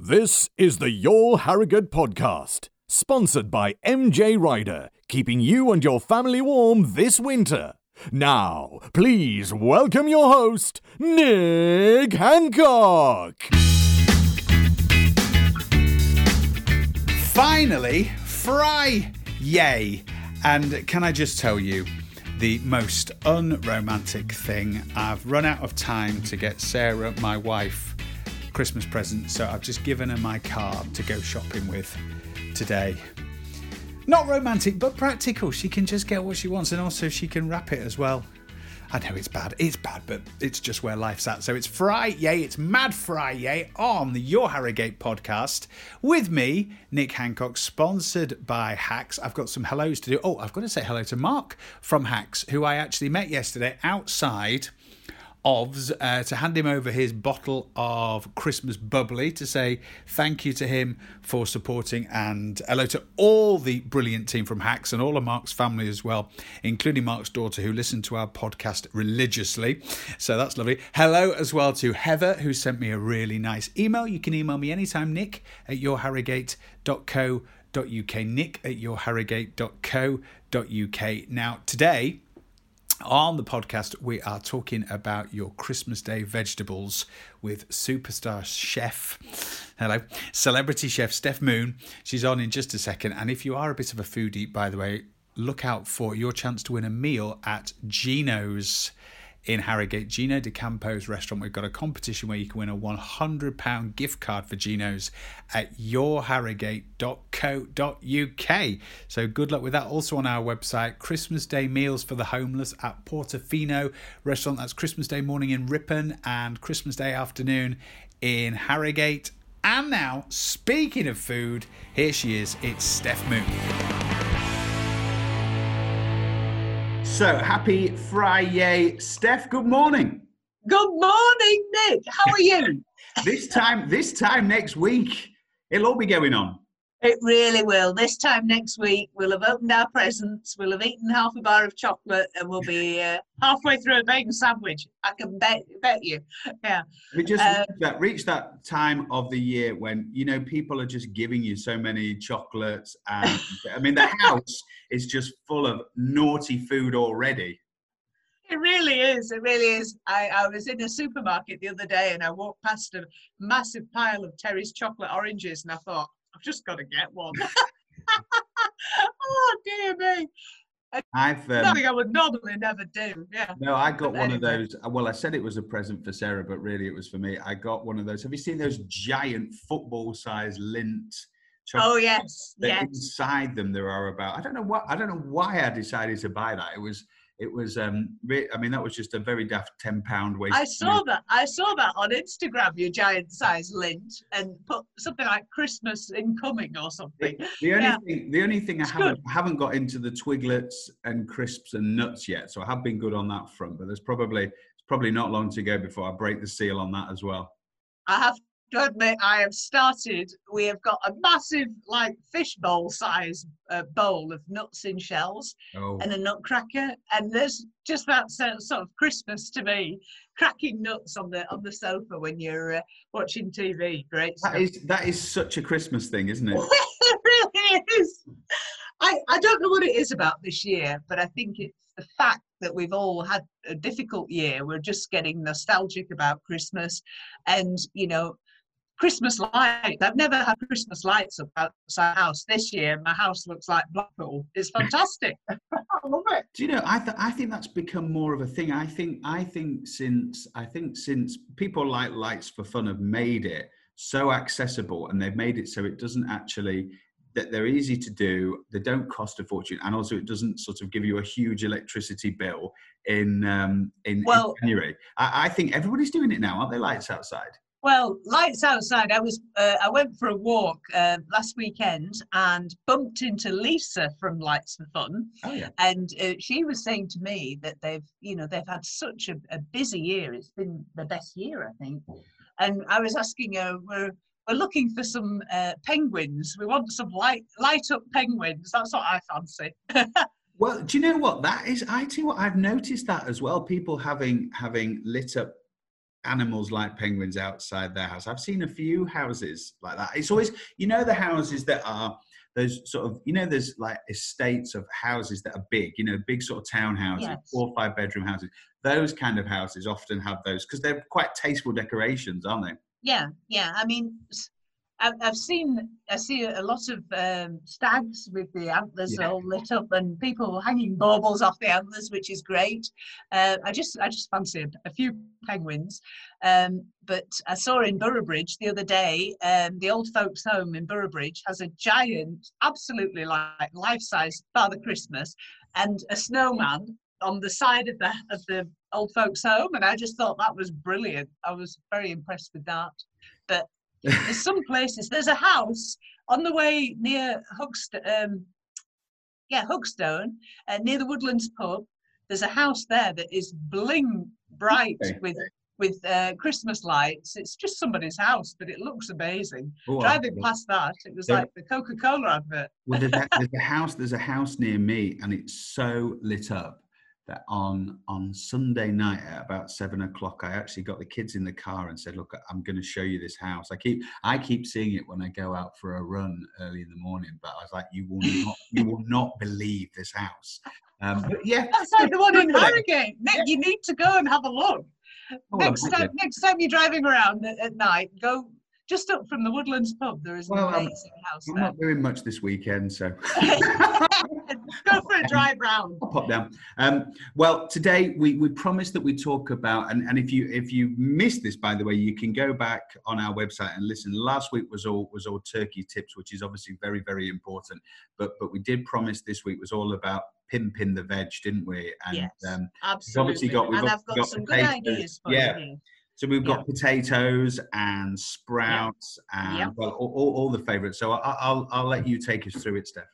This is the Your Harrogate podcast, sponsored by MJ Rider, keeping you and your family warm this winter. Now, please welcome your host, Nick Hancock. Finally, Fry Yay! And can I just tell you, the most unromantic thing, I've run out of time to get Sarah, my wife, Christmas present, so I've just given her my car to go shopping with today. Not romantic, but practical. She can just get what she wants, and also she can wrap it as well. I know it's bad, it's bad, but it's just where life's at. So it's Friday, it's Mad Friday on the Your Harrogate podcast with me, Nick Hancock, sponsored by Hacks. I've got some hellos to do. Oh, I've got to say hello to Mark from Hacks, who I actually met yesterday outside Uh, to hand him over his bottle of Christmas bubbly to say thank you to him for supporting and hello to all the brilliant team from Hacks and all of Mark's family as well, including Mark's daughter who listened to our podcast religiously. So that's lovely. Hello as well to Heather who sent me a really nice email. You can email me anytime, nick at yourharrogate.co.uk. Nick at yourharrogate.co.uk. Now, today, on the podcast, we are talking about your Christmas Day vegetables with superstar chef, hello, celebrity chef Steph Moon. She's on in just a second. And if you are a bit of a foodie, by the way, look out for your chance to win a meal at Gino's in Harrogate, Gino D'Acampo's restaurant. We've got a competition where you can win a £100 gift card for Gino's at yourharrogate.co.uk. So good luck with that. Also on our website, Christmas Day meals for the homeless at Portofino restaurant. That's Christmas Day morning in Ripon and Christmas Day afternoon in Harrogate. And now, speaking of food, here she is. It's Steph Moon. So happy Friday, Steph. Good morning. Good morning, Nick. How are you? this time, this time next week, it'll all be going on. It really will. This time next week, we'll have opened our presents, we'll have eaten half a bar of chocolate, and we'll be uh, halfway through a bacon sandwich. I can bet, bet you. Yeah. We just uh, reached, that, reached that time of the year when you know people are just giving you so many chocolates, and I mean the house is just full of naughty food already. It really is. It really is. I, I was in a supermarket the other day and I walked past a massive pile of Terry's chocolate oranges and I thought, I've just got to get one. oh dear me. I've um, nothing I would normally never do. Yeah. No, I got but one anyway. of those. Well, I said it was a present for Sarah, but really it was for me. I got one of those. Have you seen those giant football-sized Lindt? Oh yes, yes. Inside them, there are about. I don't know what. I don't know why I decided to buy that. It was it was um i mean that was just a very daft 10 pound waste i saw that i saw that on instagram your giant size Lindt and put something like christmas incoming or something. The, the only yeah. thing the only thing i haven't I haven't got into the twiglets and crisps and nuts yet so i have been good on that front but there's probably it's probably not long to go before i break the seal on that as well. I have to admit, I have started. We have got a massive, like fishbowl size uh, bowl of nuts in shells oh. and a nutcracker, and there's just that sort of Christmas to me, cracking nuts on the on the sofa when you're uh, watching TV. Great. That stuff. is that is such a Christmas thing, isn't it? it really is. I I don't know what it is about this year, but I think it's the fact that we've all had a difficult year. We're just getting nostalgic about Christmas, and you know Christmas lights. I've never had Christmas lights up outside house. This year, my house looks like Blackpool. It's fantastic. I love it. Do you know? I th- I think that's become more of a thing. I think I think since I think since people like lights for fun have made it so accessible and they've made it so it doesn't actually that they're easy to do they don't cost a fortune and also it doesn't sort of give you a huge electricity bill in um in, well, in january I, I think everybody's doing it now aren't they lights outside well, lights outside. I was uh, I went for a walk uh, last weekend and bumped into Lisa from Lights for Fun. Oh yeah. And uh, she was saying to me that they've you know they've had such a, a, busy year. It's been the best year, I think. And I was asking her, we're we're looking for some uh, penguins. We want some light light up penguins. That's what I fancy. well, do you know what that is? I what, I've noticed that as well. People having having lit up animals like penguins outside their house. I've seen a few houses like that. It's always, you know, the houses that are those sort of, you know, there's like estates of houses that are big, you know, big sort of townhouses, yes. four or five bedroom houses. Those kind of houses often have those because they're quite tasteful decorations, aren't they? Yeah, yeah. I mean, I've, I've seen I see a lot of um, stags with the antlers yeah. all lit up and people hanging baubles off the antlers, which is great. Uh, I just I just fancied a few penguins, um, but I saw in Boroughbridge the other day um, the old folks' home in Boroughbridge has a giant, absolutely like life-size Father Christmas and a snowman on the side of the of the old folks' home, and I just thought that was brilliant. I was very impressed with that. But there's some places. There's a house on the way near Hookstone, um, yeah, Hookstone, uh, near the Woodlands pub. There's a house there that is bling bright okay. with with uh, Christmas lights. It's just somebody's house, but it looks amazing. Ooh, Driving past that, it was there, like the Coca-Cola advert. well, there's a, there's a house. There's a house near me, and it's so lit up that on on Sunday night at about seven o'clock, I actually got the kids in the car and said, "Look, I'm going to show you this house." I keep I keep seeing it when I go out for a run early in the morning, but I was like, "You will not you will not believe this house." Um, but yeah, that's like the one in Harrogate. Nick, yeah. you need to go and have a look. Oh, next time, next time you're driving around at, at night, go just up from the Woodlands pub. There is an well, amazing I'm, house I'm there. not doing much this weekend, so go for a drive round. I'll pop down. Um, well, today we, we promised that we talk about, and, and if you if you missed this, by the way, you can go back on our website and listen. Last week was all was all turkey tips, which is obviously very very important. But but we did promise this week was all about pimping the veg, didn't we? And yes, um, absolutely. Got, we've and I've got, got some good ideas for yeah. you. So we've got potatoes and sprouts and well, all, all, the favourites. So I'll, I'll, I'll let you take us through it, Steph.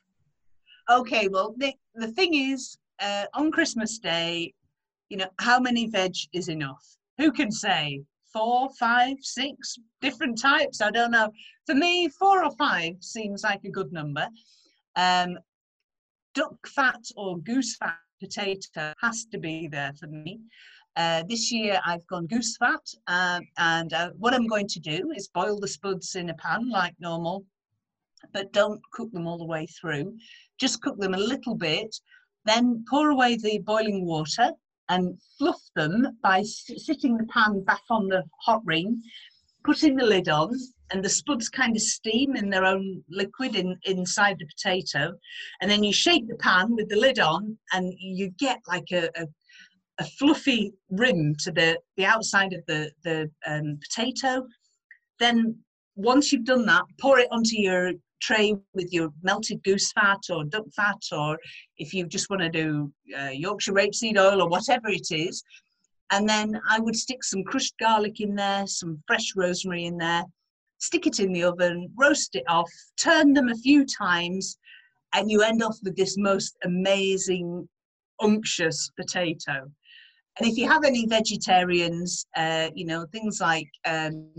Okay. Well, the, the thing is, uh, on Christmas Day, you know, how many veg is enough? Who can say? Four, five, six different types? I don't know. For me, four or five seems like a good number. Um, duck fat or goose fat potato has to be there for me. Uh, this year I've gone goose fat uh, and uh, what I'm going to do is boil the spuds in a pan like normal but don't cook them all the way through. Just cook them a little bit, then pour away the boiling water and fluff them by sitting the pan back on the hot ring, putting the lid on and the spuds kind of steam in their own liquid in, inside the potato. And then you shake the pan with the lid on and you get like a, a a fluffy rim to the, the outside of the, the um, potato. Then once you've done that, pour it onto your tray with your melted goose fat or duck fat, or if you just want to do uh, Yorkshire rapeseed oil or whatever it is. And then I would stick some crushed garlic in there, some fresh rosemary in there, stick it in the oven, roast it off, turn them a few times, and you end off with this most amazing, unctuous potato. And if you have any vegetarians, uh, you know, things like um,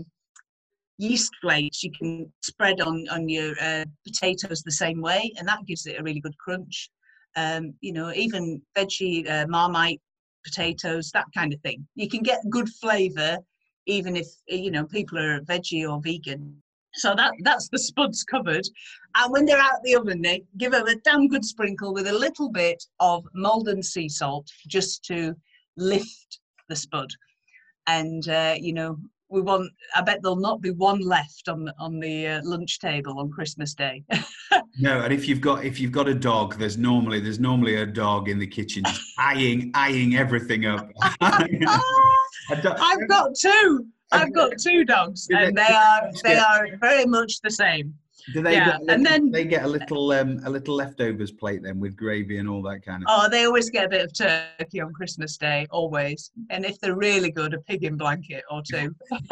yeast flakes you can spread on, on your uh, potatoes the same way, and that gives it a really good crunch. Um, you know, even veggie uh, marmite potatoes, that kind of thing. You can get good flavour even if, you know, people are veggie or vegan. So that that's the spuds covered. And when they're out the oven, they give them a damn good sprinkle with a little bit of Maldon sea salt just to lift the spud. And uh, you know, we want. I bet there'll not be one left on the, on the uh, lunch table on Christmas Day. no, and if you've got if you've got a dog, there's normally there's normally a dog in the kitchen eyeing eyeing everything up. I've got two. I've got two dogs, and they are they are very much the same. Do they? Yeah. Get, and then they get a little um, a little leftovers plate then with gravy and all that kind of. Oh, they always get a bit of turkey on Christmas Day, always. And if they're really good, a pig in blanket or two.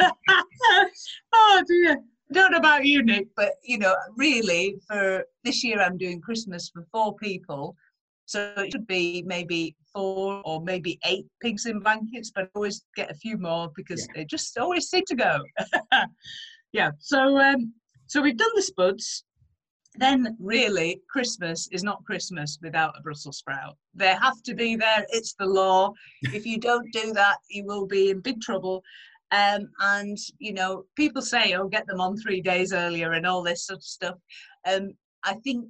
oh dear. Don't know about you, Nick, but you know, really, for this year, I'm doing Christmas for four people, so it should be maybe four or maybe eight pigs in blankets, but I always get a few more because yeah. they just always seem to go. yeah. So um, so we've done the spuds. Then really, Christmas is not Christmas without a Brussels sprout. They have to be there. It's the law. if you don't do that, you will be in big trouble. Um, and you know, people say, "Oh, get them on three days earlier," and all this sort of stuff. Um, I think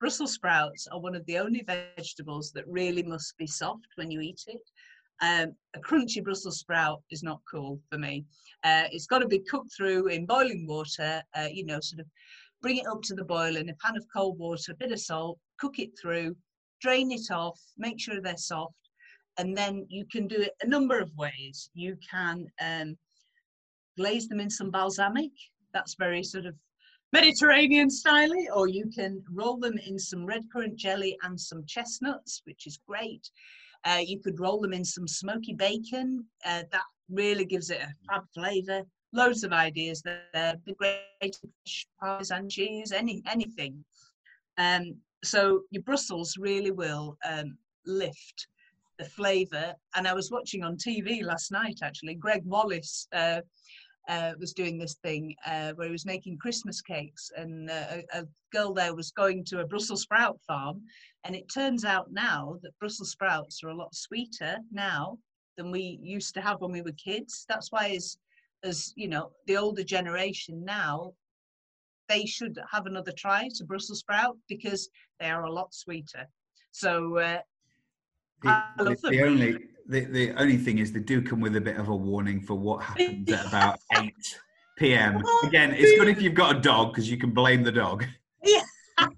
Brussels sprouts are one of the only vegetables that really must be soft when you eat it. Um, a crunchy Brussels sprout is not cool for me. Uh, it's got to be cooked through in boiling water, uh, you know, sort of bring it up to the boil in a pan of cold water, a bit of salt, cook it through, drain it off, make sure they're soft, and then you can do it a number of ways. You can um, glaze them in some balsamic. That's very sort of Mediterranean style, or you can roll them in some red currant jelly and some chestnuts, which is great. Uh, you could roll them in some smoky bacon. Uh, that really gives it a fab flavour. Loads of ideas there. The great parmesan cheese, any anything. Um, so your Brussels really will um, lift the flavour. And I was watching on TV last night actually. Gregg Wallace uh, uh, was doing this thing uh, where he was making Christmas cakes, and uh, a, a, girl there was going to a Brussels sprout farm, and it turns out now that Brussels sprouts are a lot sweeter now than we used to have when we were kids. That's why, as as you know, the older generation now, they should have another try to Brussels sprout because they are a lot sweeter. So uh, the, the. The only the, the only thing is they do come with a bit of a warning for what happens at about 8 p.m. Again, it's good if you've got a dog because you can blame the dog. Yeah.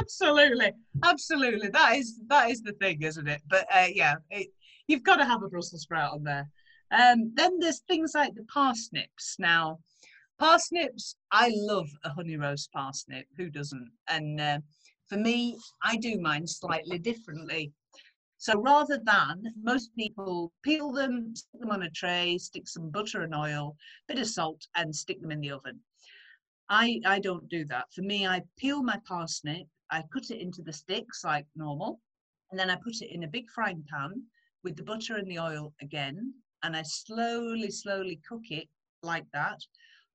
absolutely, absolutely. That is that is the thing, isn't it? But uh, yeah, it, you've got to have a Brussels sprout on there. Um, then there's things like the parsnips. Now, parsnips, I love a honey roast parsnip. Who doesn't? And uh, for me, I do mine slightly differently. So rather than most people peel them, stick them on a tray, stick some butter and oil, bit of salt, and stick them in the oven. I, I don't do that. For me, I peel my parsnip, I put it into the sticks like normal, and then I put it in a big frying pan with the butter and the oil again, and I slowly, slowly cook it like that.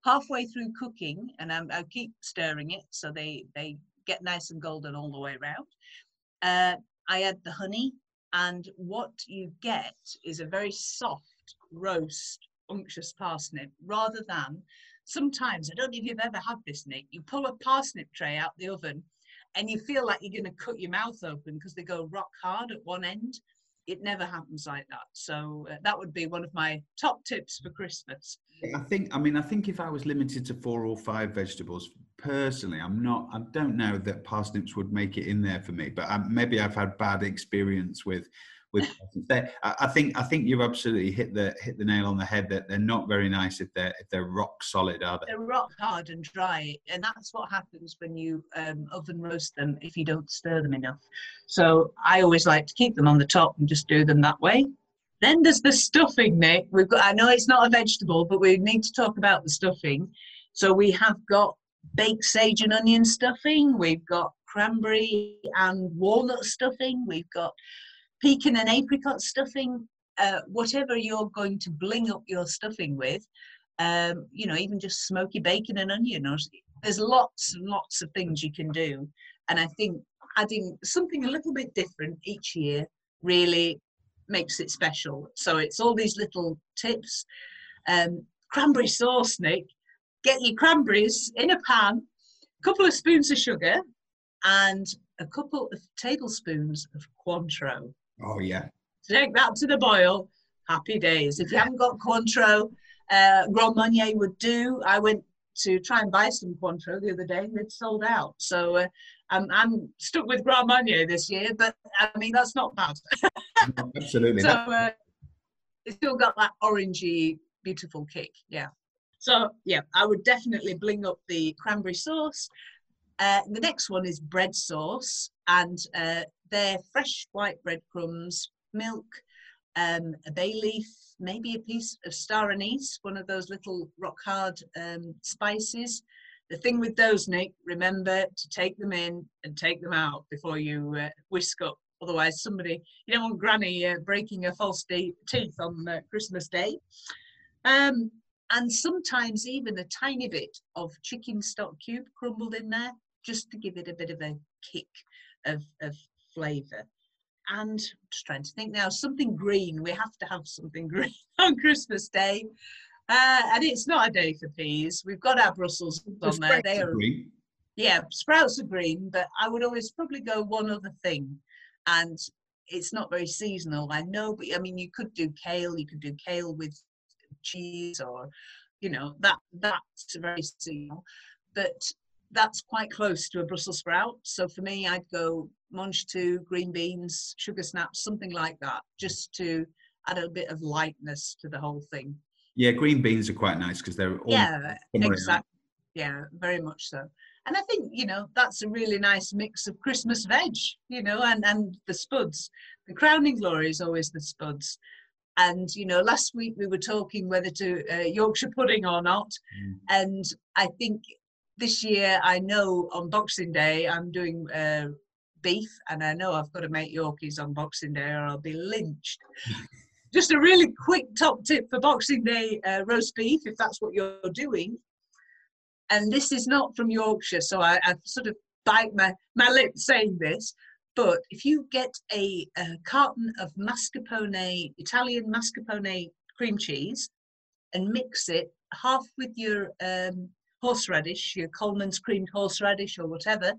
Halfway through cooking, and I'm, i keep stirring it so they, they get nice and golden all the way around. Uh, I add the honey and what you get is a very soft roast unctuous parsnip rather than sometimes i don't know if you've ever had this nick you pull a parsnip tray out the oven and you feel like you're going to cut your mouth open because they go rock hard at one end it never happens like that. So uh, that would be one of my top tips for christmas. I think i mean i think if i was limited to four or five vegetables personally i'm not i don't know that parsnips would make it in there for me but I, maybe i've had bad experience with with I think I think you've absolutely hit the hit the nail on the head that they're not very nice if they're if they're rock solid, are they? They're rock hard and dry, and that's what happens when you um, oven roast them if you don't stir them enough. So I always like to keep them on the top and just do them that way. Then there's the stuffing, Nick. We've got I know it's not a vegetable, but we need to talk about the stuffing. So we have got baked sage and onion stuffing. We've got cranberry and walnut stuffing. We've got pecan and apricot stuffing. Uh, whatever you're going to bling up your stuffing with, um, you know, even just smoky bacon and onion. Or, there's lots and lots of things you can do. And I think adding something a little bit different each year really makes it special. So it's all these little tips. Um, cranberry sauce, Nick get your cranberries in a pan, a couple of spoons of sugar, and a couple of tablespoons of Cointreau. Oh, yeah. Take that to the boil. Happy days. If you haven't got Cointreau, uh, Grand Marnier would do. I went to try and buy some Cointreau the other day and it sold out. So uh, I'm, I'm stuck with Grand Marnier this year, but I mean, that's not bad. Absolutely. so uh, it's still got that orangey, beautiful kick. Yeah. So yeah, I would definitely bling up the cranberry sauce. Uh, the next one is bread sauce, and uh, they're fresh white breadcrumbs, milk, um, a bay leaf, maybe a piece of star anise, one of those little rock hard um, spices. The thing with those, Nick, remember to take them in and take them out before you uh, whisk up. Otherwise, somebody, you don't want Granny uh, breaking her false de- teeth on uh, Christmas Day. Um, and sometimes even a tiny bit of chicken stock cube crumbled in there just to give it a bit of a kick of, of flavour. and just trying to think now, something green. We have to have something green on Christmas Day. Uh, and it's not a day for peas. We've got our Brussels on there. They are green. Yeah, sprouts are green, but I would always probably go one other thing. And it's not very seasonal, I know, but I mean, you could do kale, you could do kale with cheese or, you know, that that's very seasonal. But that's quite close to a Brussels sprout. So for me, I'd go mangetout, green beans, sugar snaps, something like that, just to add a bit of lightness to the whole thing. Yeah, green beans are quite nice because they're all yeah, exactly. Yeah, very much so. And I think you know that's a really nice mix of Christmas veg, you know, and and the spuds. The crowning glory is always the spuds. And you know, last week we were talking whether to uh, Yorkshire pudding or not, mm. and I think this year I know on Boxing Day I'm doing uh, beef, and I know I've got to make Yorkies on Boxing Day or I'll be lynched. Just a really quick top tip for Boxing Day uh, roast beef, if that's what you're doing. And this is not from Yorkshire, so I, I sort of bite my, my lip saying this. But if you get a, a carton of mascarpone, Italian mascarpone cream cheese, and mix it half with your um, horseradish, your Colman's creamed horseradish or whatever,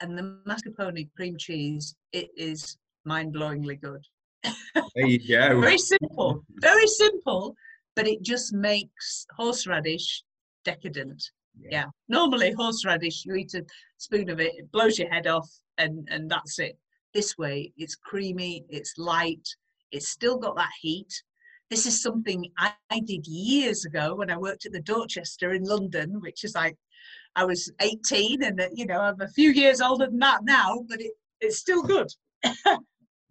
and the mascarpone cream cheese, it is mind-blowingly good. There you go. very simple, very simple, but it just makes horseradish decadent. Yeah. yeah. Normally horseradish, you eat a spoon of it, it blows your head off, and and that's it. This way, it's creamy, it's light, it's still got that heat. This is something I, I did years ago when I worked at the Dorchester in London, which is like I was 18, and uh, you know I'm a few years older than that now, but it, it's still good.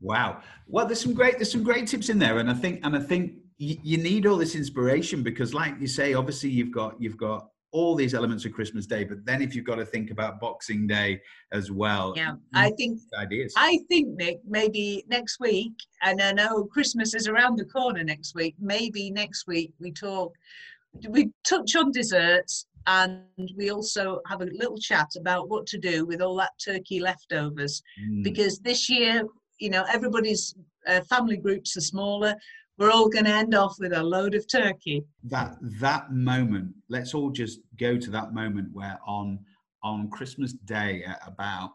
Wow. Well, there's some great there's some great tips in there, and I think and I think you, you need all this inspiration because, like you say, obviously you've got you've got all these elements of Christmas Day, but then if you've got to think about Boxing Day as well, yeah, I think ideas. I think Nick, maybe next week, and I know Christmas is around the corner next week. Maybe next week we talk, we touch on desserts, and we also have a little chat about what to do with all that turkey leftovers, mm. because this year you know everybody's uh, family groups are smaller we're all going to end off with a load of turkey. That that moment let's all just go to that moment where on on christmas day at about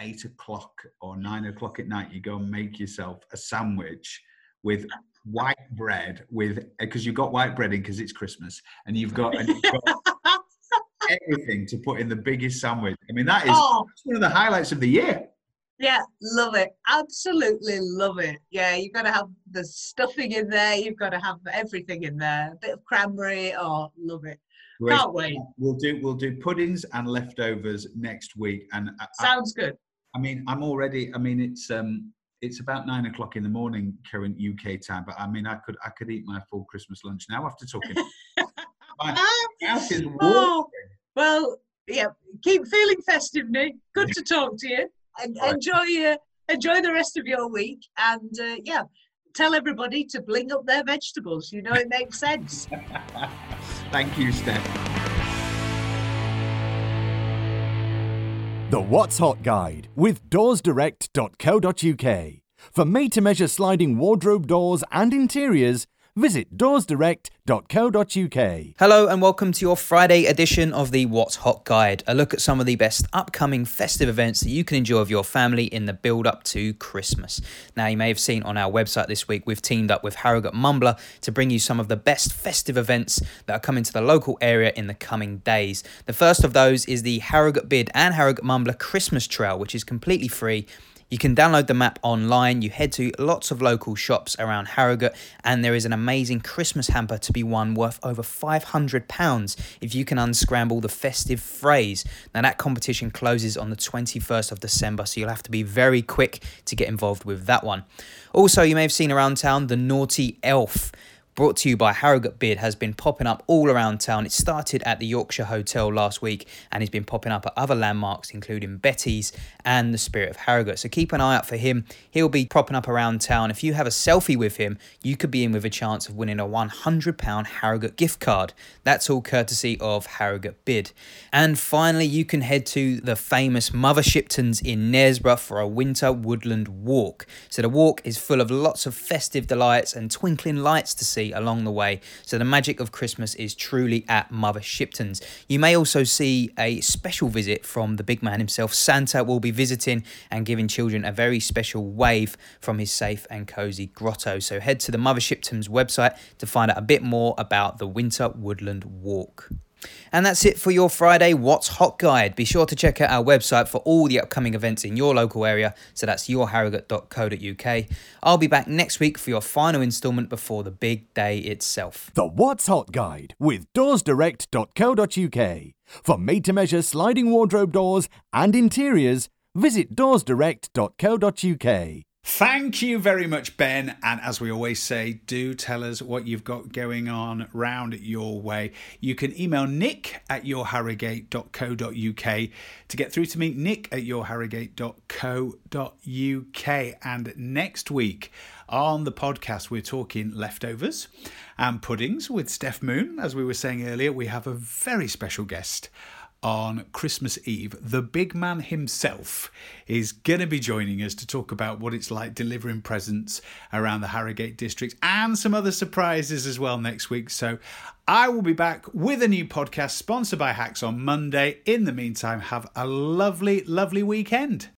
eight o'clock or nine o'clock at night you go and make yourself a sandwich with white bread with because you've got white bread in because it's christmas and you've got, and you've got everything to put in the biggest sandwich. I mean that is oh. one of the highlights of the year yeah, love it. Absolutely love it. Yeah, you've got to have the stuffing in there. You've got to have everything in there. A bit of cranberry. Oh, love it. Great. Can't wait. We'll do we'll do puddings and leftovers next week. And sounds I, good. I mean, I'm already. I mean, it's um, it's about nine o'clock in the morning current UK time. But I mean, I could I could eat my full Christmas lunch now after talking. my house is oh, well, yeah. Keep feeling festive, Nick. Good to talk to you enjoy uh, enjoy the rest of your week, and uh, yeah, tell everybody to bling up their vegetables. You know it makes sense. Thank you, Steph. The What's Hot Guide with doorsdirect.co.uk. For made to measure sliding wardrobe doors and interiors, visit doorsdirect.co.uk. Hello and welcome to your Friday edition of the What's Hot Guide, a look at some of the best upcoming festive events that you can enjoy with your family in the build up to Christmas. Now, you may have seen on our website this week, we've teamed up with Harrogate Mumbler to bring you some of the best festive events that are coming to the local area in the coming days. The first of those is the Harrogate Bid and Harrogate Mumbler Christmas Trail, which is completely free you can download the map online. You head to lots of local shops around Harrogate, and there is an amazing Christmas hamper to be won worth over £500 if you can unscramble the festive phrase. Now, that competition closes on the 21st of December, so you'll have to be very quick to get involved with that one. Also, you may have seen around town the Naughty Elf brought to you by Harrogate Bid, has been popping up all around town. It started at the Yorkshire Hotel last week and he's been popping up at other landmarks, including Betty's and the Spirit of Harrogate. So keep an eye out for him. He'll be popping up around town. If you have a selfie with him, you could be in with a chance of winning a £100 Harrogate gift card. That's all courtesy of Harrogate Bid. And finally, you can head to the famous Mother Shiptons in Knaresborough for a winter woodland walk. So the walk is full of lots of festive delights and twinkling lights to see along the way. So the magic of Christmas is truly at Mother Shipton's. You may also see a special visit from the big man himself. Santa will be visiting and giving children a very special wave from his safe and cozy grotto. So head to the Mother Shipton's website to find out a bit more about the Winter Woodland Walk. And that's it for your Friday What's Hot Guide. Be sure to check out our website for all the upcoming events in your local area. So that's yourharrogate.co.uk. I'll be back next week for your final instalment before the big day itself. The What's Hot Guide with doorsdirect.co.uk. For made to measure sliding wardrobe doors and interiors, visit doorsdirect.co.uk. Thank you very much, Ben. And as we always say, do tell us what you've got going on round your way. You can email nick at yourharrogate.co.uk to get through to me, nick at yourharrogate.co.uk. And next week on the podcast, we're talking leftovers and puddings with Steph Moon. As we were saying earlier, we have a very special guest on Christmas Eve, the big man himself is going to be joining us to talk about what it's like delivering presents around the Harrogate district and some other surprises as well next week. So I will be back with a new podcast sponsored by Hacks on Monday. In the meantime, have a lovely, lovely weekend.